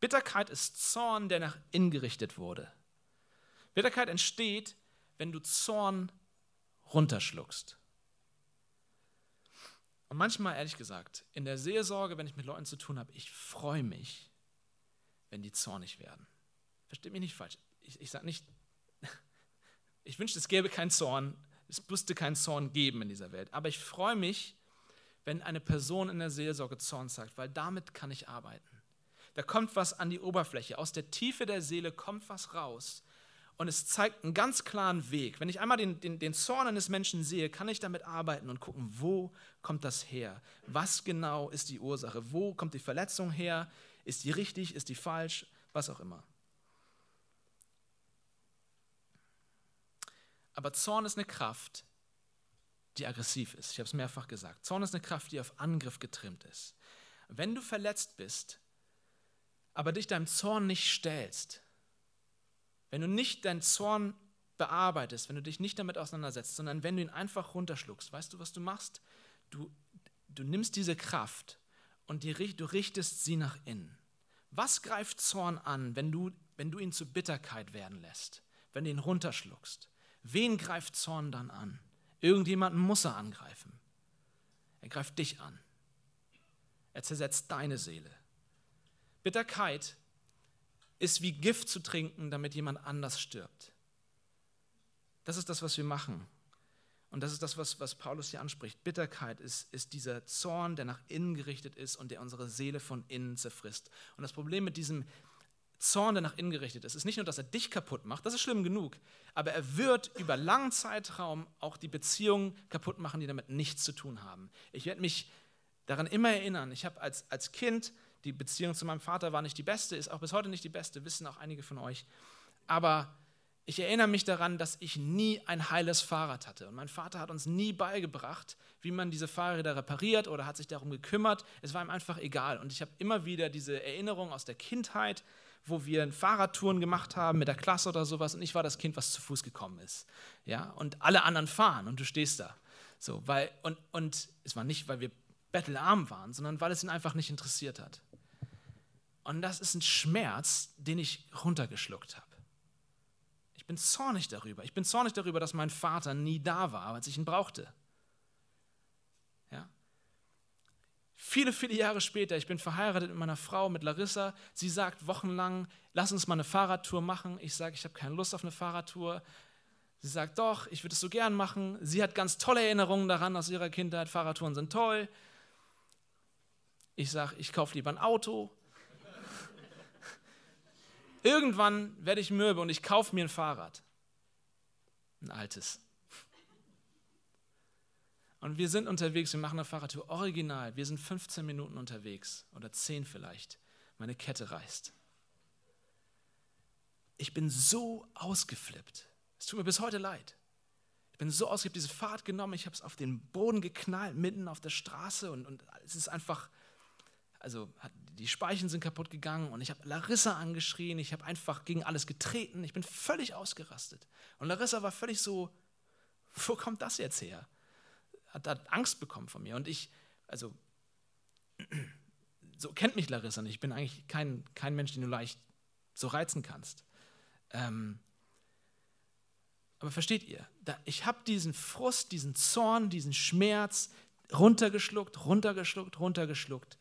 B: Bitterkeit ist Zorn, der nach innen gerichtet wurde. Bitterkeit entsteht, wenn du Zorn runterschluckst. Und manchmal, ehrlich gesagt, in der Seelsorge, wenn ich mit Leuten zu tun habe, ich freue mich, wenn die zornig werden. Versteht mich nicht falsch. Ich, ich sage nicht, ich wünschte, es gäbe keinen Zorn, es müsste keinen Zorn geben in dieser Welt. Aber ich freue mich, wenn eine Person in der Seelsorge Zorn sagt, weil damit kann ich arbeiten. Da kommt was an die Oberfläche. Aus der Tiefe der Seele kommt was raus. Und es zeigt einen ganz klaren Weg. Wenn ich einmal den, den, den Zorn eines Menschen sehe, kann ich damit arbeiten und gucken, wo kommt das her? Was genau ist die Ursache? Wo kommt die Verletzung her? Ist die richtig? Ist die falsch? Was auch immer. Aber Zorn ist eine Kraft, die aggressiv ist. Ich habe es mehrfach gesagt. Zorn ist eine Kraft, die auf Angriff getrimmt ist. Wenn du verletzt bist, aber dich deinem Zorn nicht stellst, wenn du nicht deinen Zorn bearbeitest, wenn du dich nicht damit auseinandersetzt, sondern wenn du ihn einfach runterschluckst, weißt du, was du machst? Du, du nimmst diese Kraft und die, du richtest sie nach innen. Was greift Zorn an, wenn du, wenn du ihn zu Bitterkeit werden lässt, wenn du ihn runterschluckst? Wen greift Zorn dann an? Irgendjemanden muss er angreifen. Er greift dich an. Er zersetzt deine Seele. Bitterkeit ist wie Gift zu trinken, damit jemand anders stirbt. Das ist das, was wir machen. Und das ist das, was, was Paulus hier anspricht. Bitterkeit ist, ist dieser Zorn, der nach innen gerichtet ist und der unsere Seele von innen zerfrisst. Und das Problem mit diesem Zorn, der nach innen gerichtet ist, ist nicht nur, dass er dich kaputt macht, das ist schlimm genug, aber er wird über langen Zeitraum auch die Beziehungen kaputt machen, die damit nichts zu tun haben. Ich werde mich daran immer erinnern, ich habe als, als Kind die Beziehung zu meinem Vater war nicht die beste, ist auch bis heute nicht die beste, wissen auch einige von euch. Aber ich erinnere mich daran, dass ich nie ein heiles Fahrrad hatte. Und mein Vater hat uns nie beigebracht, wie man diese Fahrräder repariert oder hat sich darum gekümmert. Es war ihm einfach egal. Und ich habe immer wieder diese Erinnerung aus der Kindheit, wo wir Fahrradtouren gemacht haben mit der Klasse oder sowas. Und ich war das Kind, was zu Fuß gekommen ist. Ja? Und alle anderen fahren und du stehst da. So, weil, und, und es war nicht, weil wir bettelarm waren, sondern weil es ihn einfach nicht interessiert hat. Und das ist ein Schmerz, den ich runtergeschluckt habe. Ich bin zornig darüber. Ich bin zornig darüber, dass mein Vater nie da war, als ich ihn brauchte. Ja? Viele, viele Jahre später, ich bin verheiratet mit meiner Frau, mit Larissa. Sie sagt wochenlang, lass uns mal eine Fahrradtour machen. Ich sage, ich habe keine Lust auf eine Fahrradtour. Sie sagt, doch, ich würde es so gern machen. Sie hat ganz tolle Erinnerungen daran aus ihrer Kindheit. Fahrradtouren sind toll. Ich sage, ich kaufe lieber ein Auto. Irgendwann werde ich mürbe und ich kaufe mir ein Fahrrad. Ein altes. Und wir sind unterwegs, wir machen eine Fahrradtour original. Wir sind 15 Minuten unterwegs oder 10 vielleicht. Meine Kette reißt. Ich bin so ausgeflippt. Es tut mir bis heute leid. Ich bin so ausgeflippt, diese Fahrt genommen, ich habe es auf den Boden geknallt, mitten auf der Straße und, und es ist einfach, also hat, die Speichen sind kaputt gegangen und ich habe Larissa angeschrien, ich habe einfach gegen alles getreten, ich bin völlig ausgerastet. Und Larissa war völlig so, wo kommt das jetzt her? Hat, hat Angst bekommen von mir und ich, also, so kennt mich Larissa nicht, ich bin eigentlich kein, kein Mensch, den du leicht so reizen kannst. Ähm, aber versteht ihr, da, ich habe diesen Frust, diesen Zorn, diesen Schmerz runtergeschluckt, runtergeschluckt, runtergeschluckt.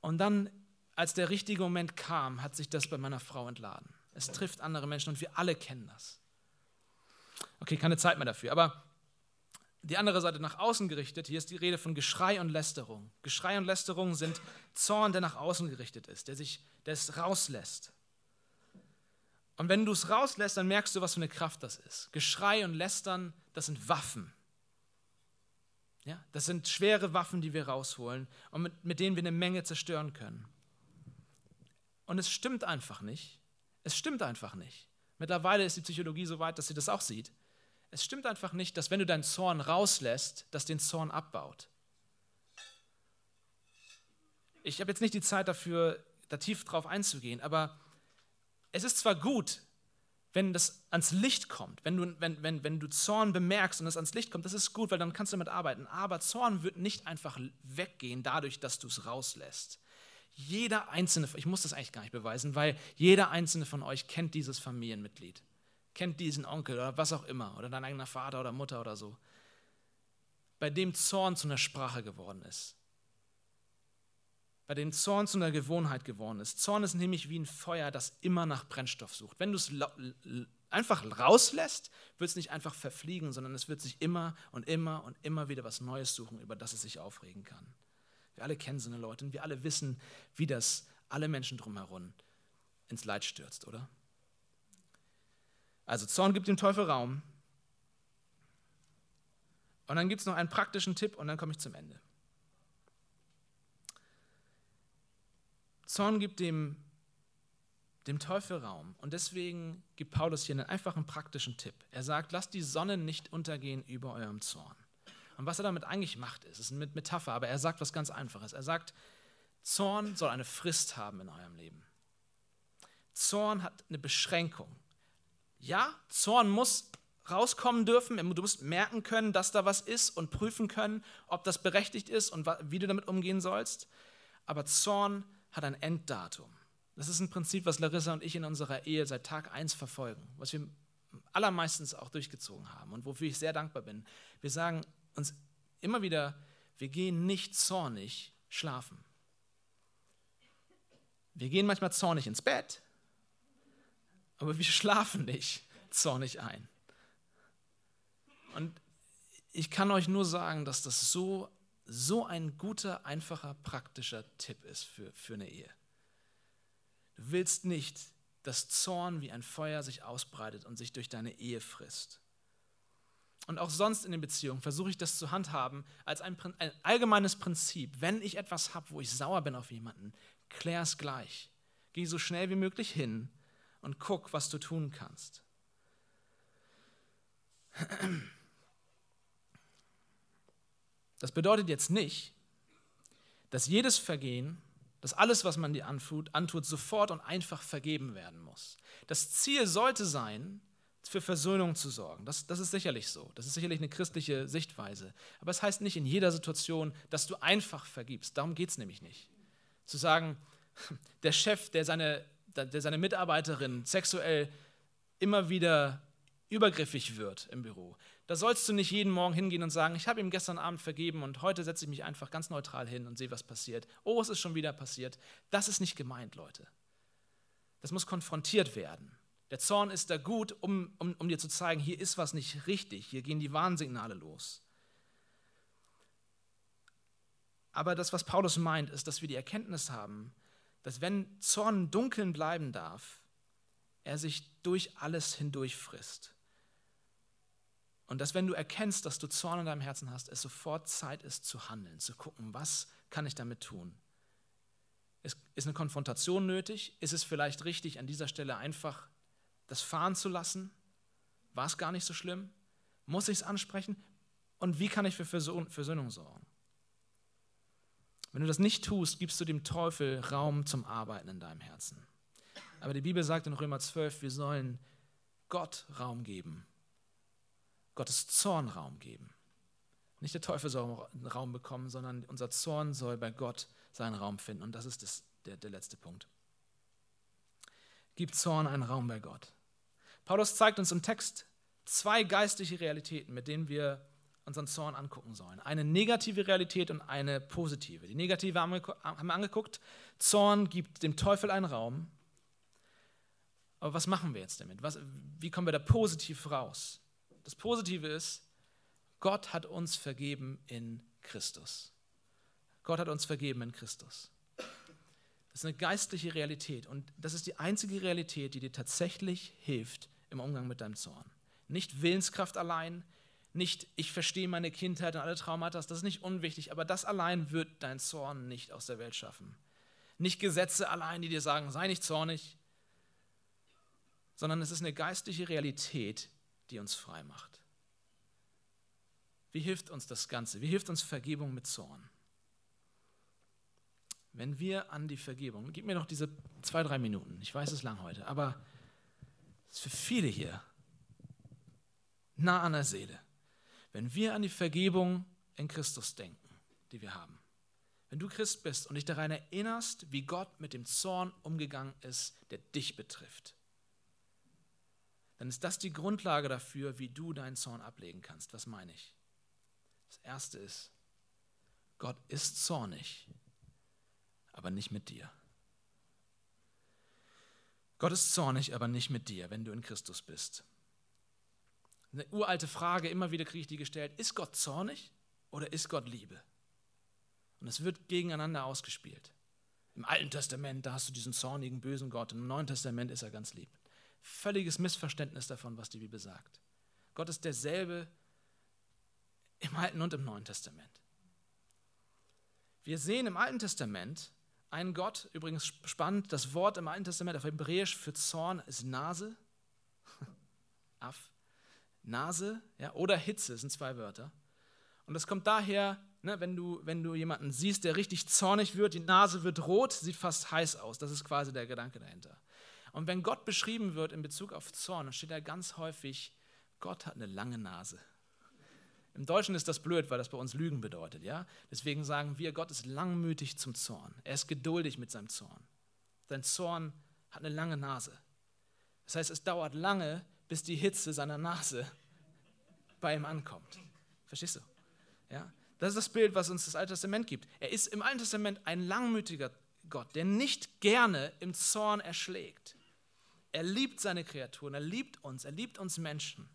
B: Und dann, als der richtige Moment kam, hat sich das bei meiner Frau entladen. Es trifft andere Menschen und wir alle kennen das. Okay, keine Zeit mehr dafür. Aber die andere Seite nach außen gerichtet, hier ist die Rede von Geschrei und Lästerung. Geschrei und Lästerung sind Zorn, der nach außen gerichtet ist, der sich, der es rauslässt. Und wenn du es rauslässt, dann merkst du, was für eine Kraft das ist. Geschrei und Lästern, das sind Waffen. Ja, das sind schwere Waffen, die wir rausholen und mit, mit denen wir eine Menge zerstören können. Und es stimmt einfach nicht. Es stimmt einfach nicht. Mittlerweile ist die Psychologie so weit, dass sie das auch sieht. Es stimmt einfach nicht, dass wenn du deinen Zorn rauslässt, das den Zorn abbaut. Ich habe jetzt nicht die Zeit dafür, da tief drauf einzugehen, aber es ist zwar gut, wenn das ans Licht kommt, wenn du, wenn, wenn, wenn du Zorn bemerkst und es ans Licht kommt, das ist gut, weil dann kannst du damit arbeiten. Aber Zorn wird nicht einfach weggehen dadurch, dass du es rauslässt. Jeder einzelne, ich muss das eigentlich gar nicht beweisen, weil jeder einzelne von euch kennt dieses Familienmitglied, kennt diesen Onkel oder was auch immer, oder dein eigener Vater oder Mutter oder so, bei dem Zorn zu einer Sprache geworden ist bei dem Zorn zu einer Gewohnheit geworden ist. Zorn ist nämlich wie ein Feuer, das immer nach Brennstoff sucht. Wenn du es einfach rauslässt, wird es nicht einfach verfliegen, sondern es wird sich immer und immer und immer wieder was Neues suchen, über das es sich aufregen kann. Wir alle kennen so eine Leute und wir alle wissen, wie das alle Menschen drumherum ins Leid stürzt, oder? Also Zorn gibt dem Teufel Raum. Und dann gibt es noch einen praktischen Tipp und dann komme ich zum Ende. Zorn gibt dem, dem Teufel Raum. Und deswegen gibt Paulus hier einen einfachen praktischen Tipp. Er sagt, lasst die Sonne nicht untergehen über eurem Zorn. Und was er damit eigentlich macht, ist, ist eine Metapher, aber er sagt was ganz Einfaches. Er sagt, Zorn soll eine Frist haben in eurem Leben. Zorn hat eine Beschränkung. Ja, Zorn muss rauskommen dürfen, du musst merken können, dass da was ist und prüfen können, ob das berechtigt ist und wie du damit umgehen sollst. Aber Zorn hat ein Enddatum. Das ist ein Prinzip, was Larissa und ich in unserer Ehe seit Tag 1 verfolgen, was wir allermeistens auch durchgezogen haben und wofür ich sehr dankbar bin. Wir sagen uns immer wieder, wir gehen nicht zornig schlafen. Wir gehen manchmal zornig ins Bett, aber wir schlafen nicht zornig ein. Und ich kann euch nur sagen, dass das so so ein guter, einfacher, praktischer Tipp ist für, für eine Ehe. Du willst nicht, dass Zorn wie ein Feuer sich ausbreitet und sich durch deine Ehe frisst. Und auch sonst in den Beziehungen versuche ich das zu handhaben als ein, ein allgemeines Prinzip. Wenn ich etwas habe, wo ich sauer bin auf jemanden, klär es gleich. Geh so schnell wie möglich hin und guck, was du tun kannst. Das bedeutet jetzt nicht, dass jedes Vergehen, dass alles, was man dir antut, antut, sofort und einfach vergeben werden muss. Das Ziel sollte sein, für Versöhnung zu sorgen. Das, das ist sicherlich so. Das ist sicherlich eine christliche Sichtweise. Aber es das heißt nicht in jeder Situation, dass du einfach vergibst. Darum geht es nämlich nicht. Zu sagen, der Chef, der seine, der seine Mitarbeiterin sexuell immer wieder übergriffig wird im Büro, da sollst du nicht jeden Morgen hingehen und sagen, ich habe ihm gestern Abend vergeben und heute setze ich mich einfach ganz neutral hin und sehe, was passiert. Oh, es ist schon wieder passiert. Das ist nicht gemeint, Leute. Das muss konfrontiert werden. Der Zorn ist da gut, um, um, um dir zu zeigen, hier ist was nicht richtig, hier gehen die Warnsignale los. Aber das, was Paulus meint, ist, dass wir die Erkenntnis haben, dass wenn Zorn im Dunkeln bleiben darf, er sich durch alles hindurch frisst. Und dass wenn du erkennst, dass du Zorn in deinem Herzen hast, es sofort Zeit ist zu handeln, zu gucken, was kann ich damit tun. Ist, ist eine Konfrontation nötig? Ist es vielleicht richtig, an dieser Stelle einfach das fahren zu lassen? War es gar nicht so schlimm? Muss ich es ansprechen? Und wie kann ich für Versöhnung sorgen? Wenn du das nicht tust, gibst du dem Teufel Raum zum Arbeiten in deinem Herzen. Aber die Bibel sagt in Römer 12, wir sollen Gott Raum geben Gottes Zorn Raum geben. Nicht der Teufel soll Raum bekommen, sondern unser Zorn soll bei Gott seinen Raum finden. Und das ist das, der, der letzte Punkt. Gibt Zorn einen Raum bei Gott? Paulus zeigt uns im Text zwei geistliche Realitäten, mit denen wir unseren Zorn angucken sollen. Eine negative Realität und eine positive. Die negative haben wir angeguckt. Zorn gibt dem Teufel einen Raum. Aber was machen wir jetzt damit? Was, wie kommen wir da positiv raus? Das Positive ist, Gott hat uns vergeben in Christus. Gott hat uns vergeben in Christus. Das ist eine geistliche Realität und das ist die einzige Realität, die dir tatsächlich hilft im Umgang mit deinem Zorn. Nicht Willenskraft allein, nicht, ich verstehe meine Kindheit und alle Traumata, das ist nicht unwichtig, aber das allein wird dein Zorn nicht aus der Welt schaffen. Nicht Gesetze allein, die dir sagen, sei nicht zornig, sondern es ist eine geistliche Realität, die uns frei macht. Wie hilft uns das Ganze? Wie hilft uns Vergebung mit Zorn? Wenn wir an die Vergebung, gib mir noch diese zwei, drei Minuten, ich weiß es lang heute, aber es ist für viele hier nah an der Seele. Wenn wir an die Vergebung in Christus denken, die wir haben, wenn du Christ bist und dich daran erinnerst, wie Gott mit dem Zorn umgegangen ist, der dich betrifft, dann ist das die Grundlage dafür, wie du deinen Zorn ablegen kannst. Was meine ich? Das Erste ist, Gott ist zornig, aber nicht mit dir. Gott ist zornig, aber nicht mit dir, wenn du in Christus bist. Eine uralte Frage, immer wieder kriege ich die gestellt, ist Gott zornig oder ist Gott Liebe? Und es wird gegeneinander ausgespielt. Im Alten Testament, da hast du diesen zornigen, bösen Gott. Im Neuen Testament ist er ganz lieb. Völliges Missverständnis davon, was die Bibel sagt. Gott ist derselbe im Alten und im Neuen Testament. Wir sehen im Alten Testament einen Gott, übrigens spannend, das Wort im Alten Testament auf Hebräisch für Zorn ist Nase, Af, Nase ja, oder Hitze sind zwei Wörter. Und das kommt daher, ne, wenn, du, wenn du jemanden siehst, der richtig zornig wird, die Nase wird rot, sieht fast heiß aus. Das ist quasi der Gedanke dahinter. Und wenn Gott beschrieben wird in Bezug auf Zorn, dann steht da ganz häufig, Gott hat eine lange Nase. Im Deutschen ist das blöd, weil das bei uns Lügen bedeutet. Ja? Deswegen sagen wir, Gott ist langmütig zum Zorn. Er ist geduldig mit seinem Zorn. Sein Zorn hat eine lange Nase. Das heißt, es dauert lange, bis die Hitze seiner Nase bei ihm ankommt. Verstehst du? Ja? Das ist das Bild, was uns das Alte Testament gibt. Er ist im Alten Testament ein langmütiger Gott, der nicht gerne im Zorn erschlägt. Er liebt seine Kreaturen, er liebt uns, er liebt uns Menschen.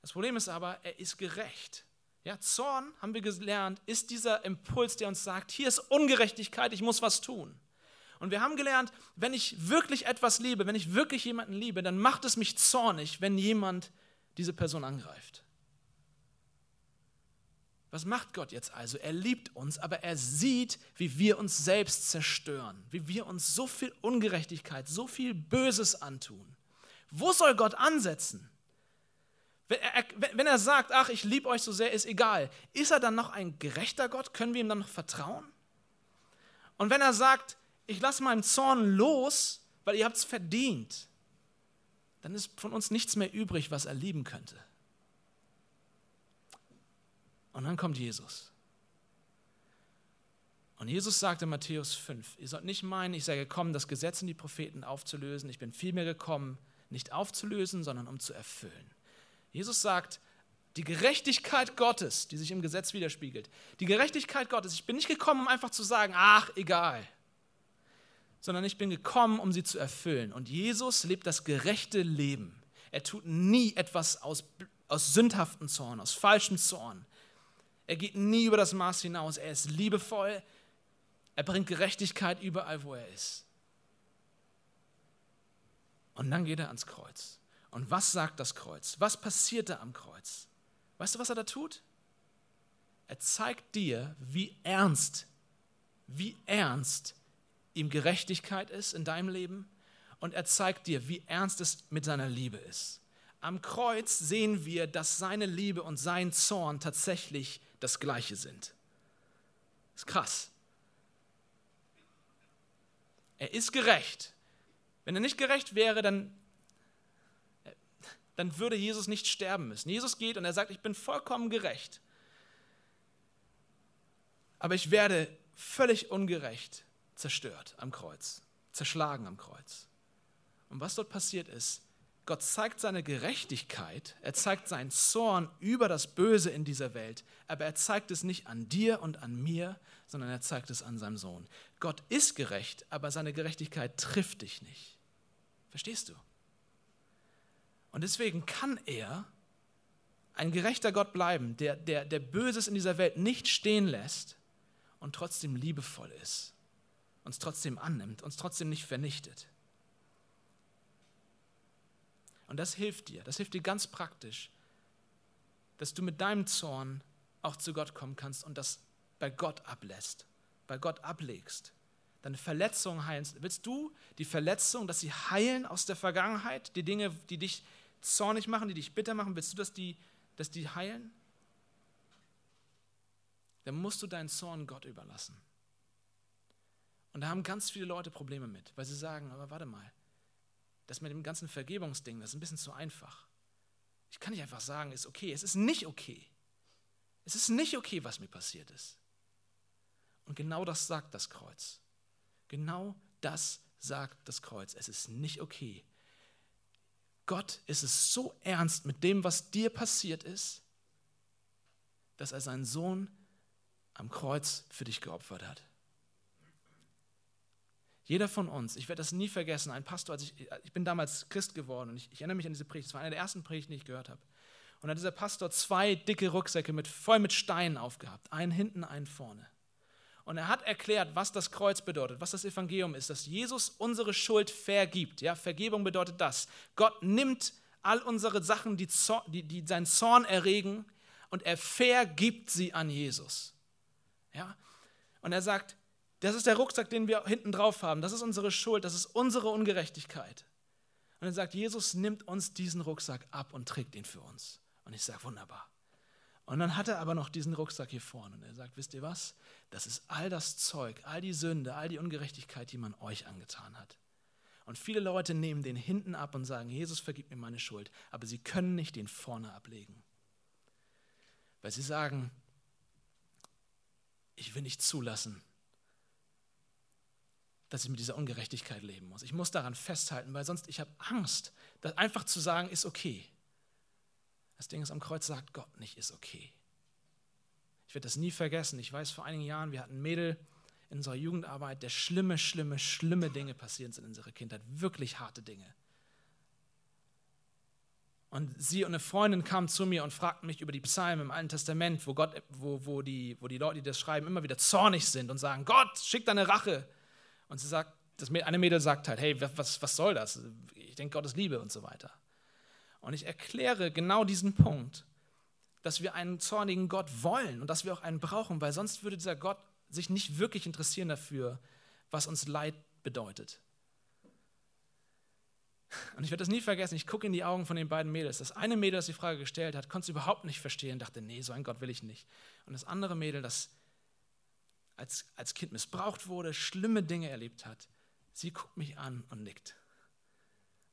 B: Das Problem ist aber, er ist gerecht. Ja, Zorn, haben wir gelernt, ist dieser Impuls, der uns sagt, hier ist Ungerechtigkeit, ich muss was tun. Und wir haben gelernt, wenn ich wirklich etwas liebe, wenn ich wirklich jemanden liebe, dann macht es mich zornig, wenn jemand diese Person angreift. Was macht Gott jetzt also? Er liebt uns, aber er sieht, wie wir uns selbst zerstören, wie wir uns so viel Ungerechtigkeit, so viel Böses antun. Wo soll Gott ansetzen? Wenn er, wenn er sagt, ach, ich liebe euch so sehr, ist egal, ist er dann noch ein gerechter Gott? Können wir ihm dann noch vertrauen? Und wenn er sagt, ich lasse meinen Zorn los, weil ihr habt es verdient, dann ist von uns nichts mehr übrig, was er lieben könnte. Und dann kommt Jesus. Und Jesus sagt in Matthäus 5, ihr sollt nicht meinen, ich sei gekommen, das Gesetz und die Propheten aufzulösen. Ich bin vielmehr gekommen, nicht aufzulösen, sondern um zu erfüllen. Jesus sagt, die Gerechtigkeit Gottes, die sich im Gesetz widerspiegelt, die Gerechtigkeit Gottes, ich bin nicht gekommen, um einfach zu sagen, ach, egal, sondern ich bin gekommen, um sie zu erfüllen. Und Jesus lebt das gerechte Leben. Er tut nie etwas aus, aus sündhaftem Zorn, aus falschem Zorn. Er geht nie über das Maß hinaus. Er ist liebevoll. Er bringt Gerechtigkeit überall, wo er ist. Und dann geht er ans Kreuz. Und was sagt das Kreuz? Was passiert da am Kreuz? Weißt du, was er da tut? Er zeigt dir, wie ernst, wie ernst ihm Gerechtigkeit ist in deinem Leben und er zeigt dir, wie ernst es mit seiner Liebe ist. Am Kreuz sehen wir, dass seine Liebe und sein Zorn tatsächlich das gleiche sind. Ist krass. Er ist gerecht. Wenn er nicht gerecht wäre, dann dann würde Jesus nicht sterben müssen. Jesus geht und er sagt, ich bin vollkommen gerecht. Aber ich werde völlig ungerecht zerstört am Kreuz, zerschlagen am Kreuz. Und was dort passiert ist, Gott zeigt seine Gerechtigkeit, er zeigt seinen Zorn über das Böse in dieser Welt, aber er zeigt es nicht an dir und an mir, sondern er zeigt es an seinem Sohn. Gott ist gerecht, aber seine Gerechtigkeit trifft dich nicht. Verstehst du? Und deswegen kann er ein gerechter Gott bleiben, der, der, der Böses in dieser Welt nicht stehen lässt und trotzdem liebevoll ist, uns trotzdem annimmt, uns trotzdem nicht vernichtet. Und das hilft dir, das hilft dir ganz praktisch, dass du mit deinem Zorn auch zu Gott kommen kannst und das bei Gott ablässt, bei Gott ablegst. Deine Verletzungen heilen. Willst du die Verletzungen, dass sie heilen aus der Vergangenheit, die Dinge, die dich zornig machen, die dich bitter machen, willst du, dass die, dass die heilen? Dann musst du deinen Zorn Gott überlassen. Und da haben ganz viele Leute Probleme mit, weil sie sagen, aber warte mal, das mit dem ganzen Vergebungsding, das ist ein bisschen zu einfach. Ich kann nicht einfach sagen, ist okay. Es ist nicht okay. Es ist nicht okay, was mir passiert ist. Und genau das sagt das Kreuz. Genau das sagt das Kreuz. Es ist nicht okay. Gott ist es so ernst mit dem, was dir passiert ist, dass er seinen Sohn am Kreuz für dich geopfert hat. Jeder von uns, ich werde das nie vergessen, ein Pastor, als ich, ich bin damals Christ geworden und ich, ich erinnere mich an diese Predigt, es war eine der ersten Predigten, die ich gehört habe. Und da hat dieser Pastor zwei dicke Rucksäcke mit, voll mit Steinen aufgehabt, einen hinten, einen vorne. Und er hat erklärt, was das Kreuz bedeutet, was das Evangelium ist, dass Jesus unsere Schuld vergibt. Ja, Vergebung bedeutet das. Gott nimmt all unsere Sachen, die, die, die seinen Zorn erregen, und er vergibt sie an Jesus. Ja? Und er sagt, das ist der Rucksack, den wir hinten drauf haben. Das ist unsere Schuld, das ist unsere Ungerechtigkeit. Und er sagt, Jesus nimmt uns diesen Rucksack ab und trägt ihn für uns. Und ich sage, wunderbar. Und dann hat er aber noch diesen Rucksack hier vorne und er sagt, wisst ihr was? Das ist all das Zeug, all die Sünde, all die Ungerechtigkeit, die man euch angetan hat. Und viele Leute nehmen den hinten ab und sagen, Jesus vergib mir meine Schuld, aber sie können nicht den vorne ablegen. Weil sie sagen, ich will nicht zulassen, dass ich mit dieser Ungerechtigkeit leben muss. Ich muss daran festhalten, weil sonst ich habe Angst, das einfach zu sagen, ist okay. Das Ding ist, am Kreuz sagt Gott nicht, ist okay. Ich werde das nie vergessen. Ich weiß, vor einigen Jahren, wir hatten ein Mädel in unserer Jugendarbeit, der schlimme, schlimme, schlimme Dinge passiert sind in unserer Kindheit. Wirklich harte Dinge. Und sie und eine Freundin kamen zu mir und fragten mich über die Psalmen im Alten Testament, wo, Gott, wo, wo, die, wo die Leute, die das schreiben, immer wieder zornig sind und sagen, Gott, schick deine Rache. Und sie sagt, das eine Mädel sagt halt, hey, was, was soll das? Ich denke, Gott ist Liebe und so weiter. Und ich erkläre genau diesen Punkt, dass wir einen zornigen Gott wollen und dass wir auch einen brauchen, weil sonst würde dieser Gott sich nicht wirklich interessieren dafür, was uns Leid bedeutet. Und ich werde das nie vergessen, ich gucke in die Augen von den beiden Mädels. Das eine Mädel, das die Frage gestellt hat, konnte es überhaupt nicht verstehen, dachte, nee, so einen Gott will ich nicht. Und das andere Mädel, das als, als Kind missbraucht wurde, schlimme Dinge erlebt hat, sie guckt mich an und nickt.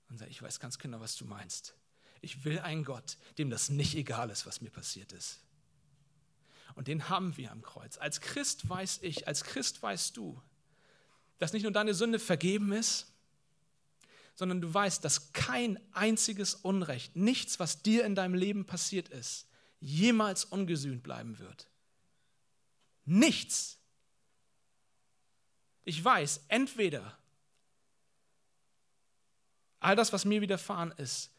B: Und sagt, ich weiß ganz genau, was du meinst. Ich will einen Gott, dem das nicht egal ist, was mir passiert ist. Und den haben wir am Kreuz. Als Christ weiß ich, als Christ weißt du, dass nicht nur deine Sünde vergeben ist, sondern du weißt, dass kein einziges Unrecht, nichts, was dir in deinem Leben passiert ist, jemals ungesühnt bleiben wird. Nichts. Ich weiß, entweder all das, was mir widerfahren ist,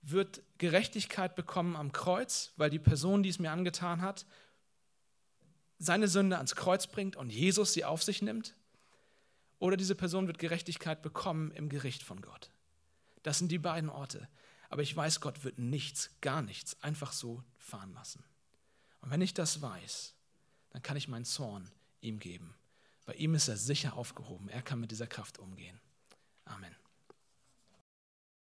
B: wird Gerechtigkeit bekommen am Kreuz, weil die Person, die es mir angetan hat, seine Sünde ans Kreuz bringt und Jesus sie auf sich nimmt. Oder diese Person wird Gerechtigkeit bekommen im Gericht von Gott. Das sind die beiden Orte. Aber ich weiß, Gott wird nichts, gar nichts einfach so fahren lassen. Und wenn ich das weiß, dann kann ich meinen Zorn ihm geben. Bei ihm ist er sicher aufgehoben. Er kann mit dieser Kraft umgehen. Amen.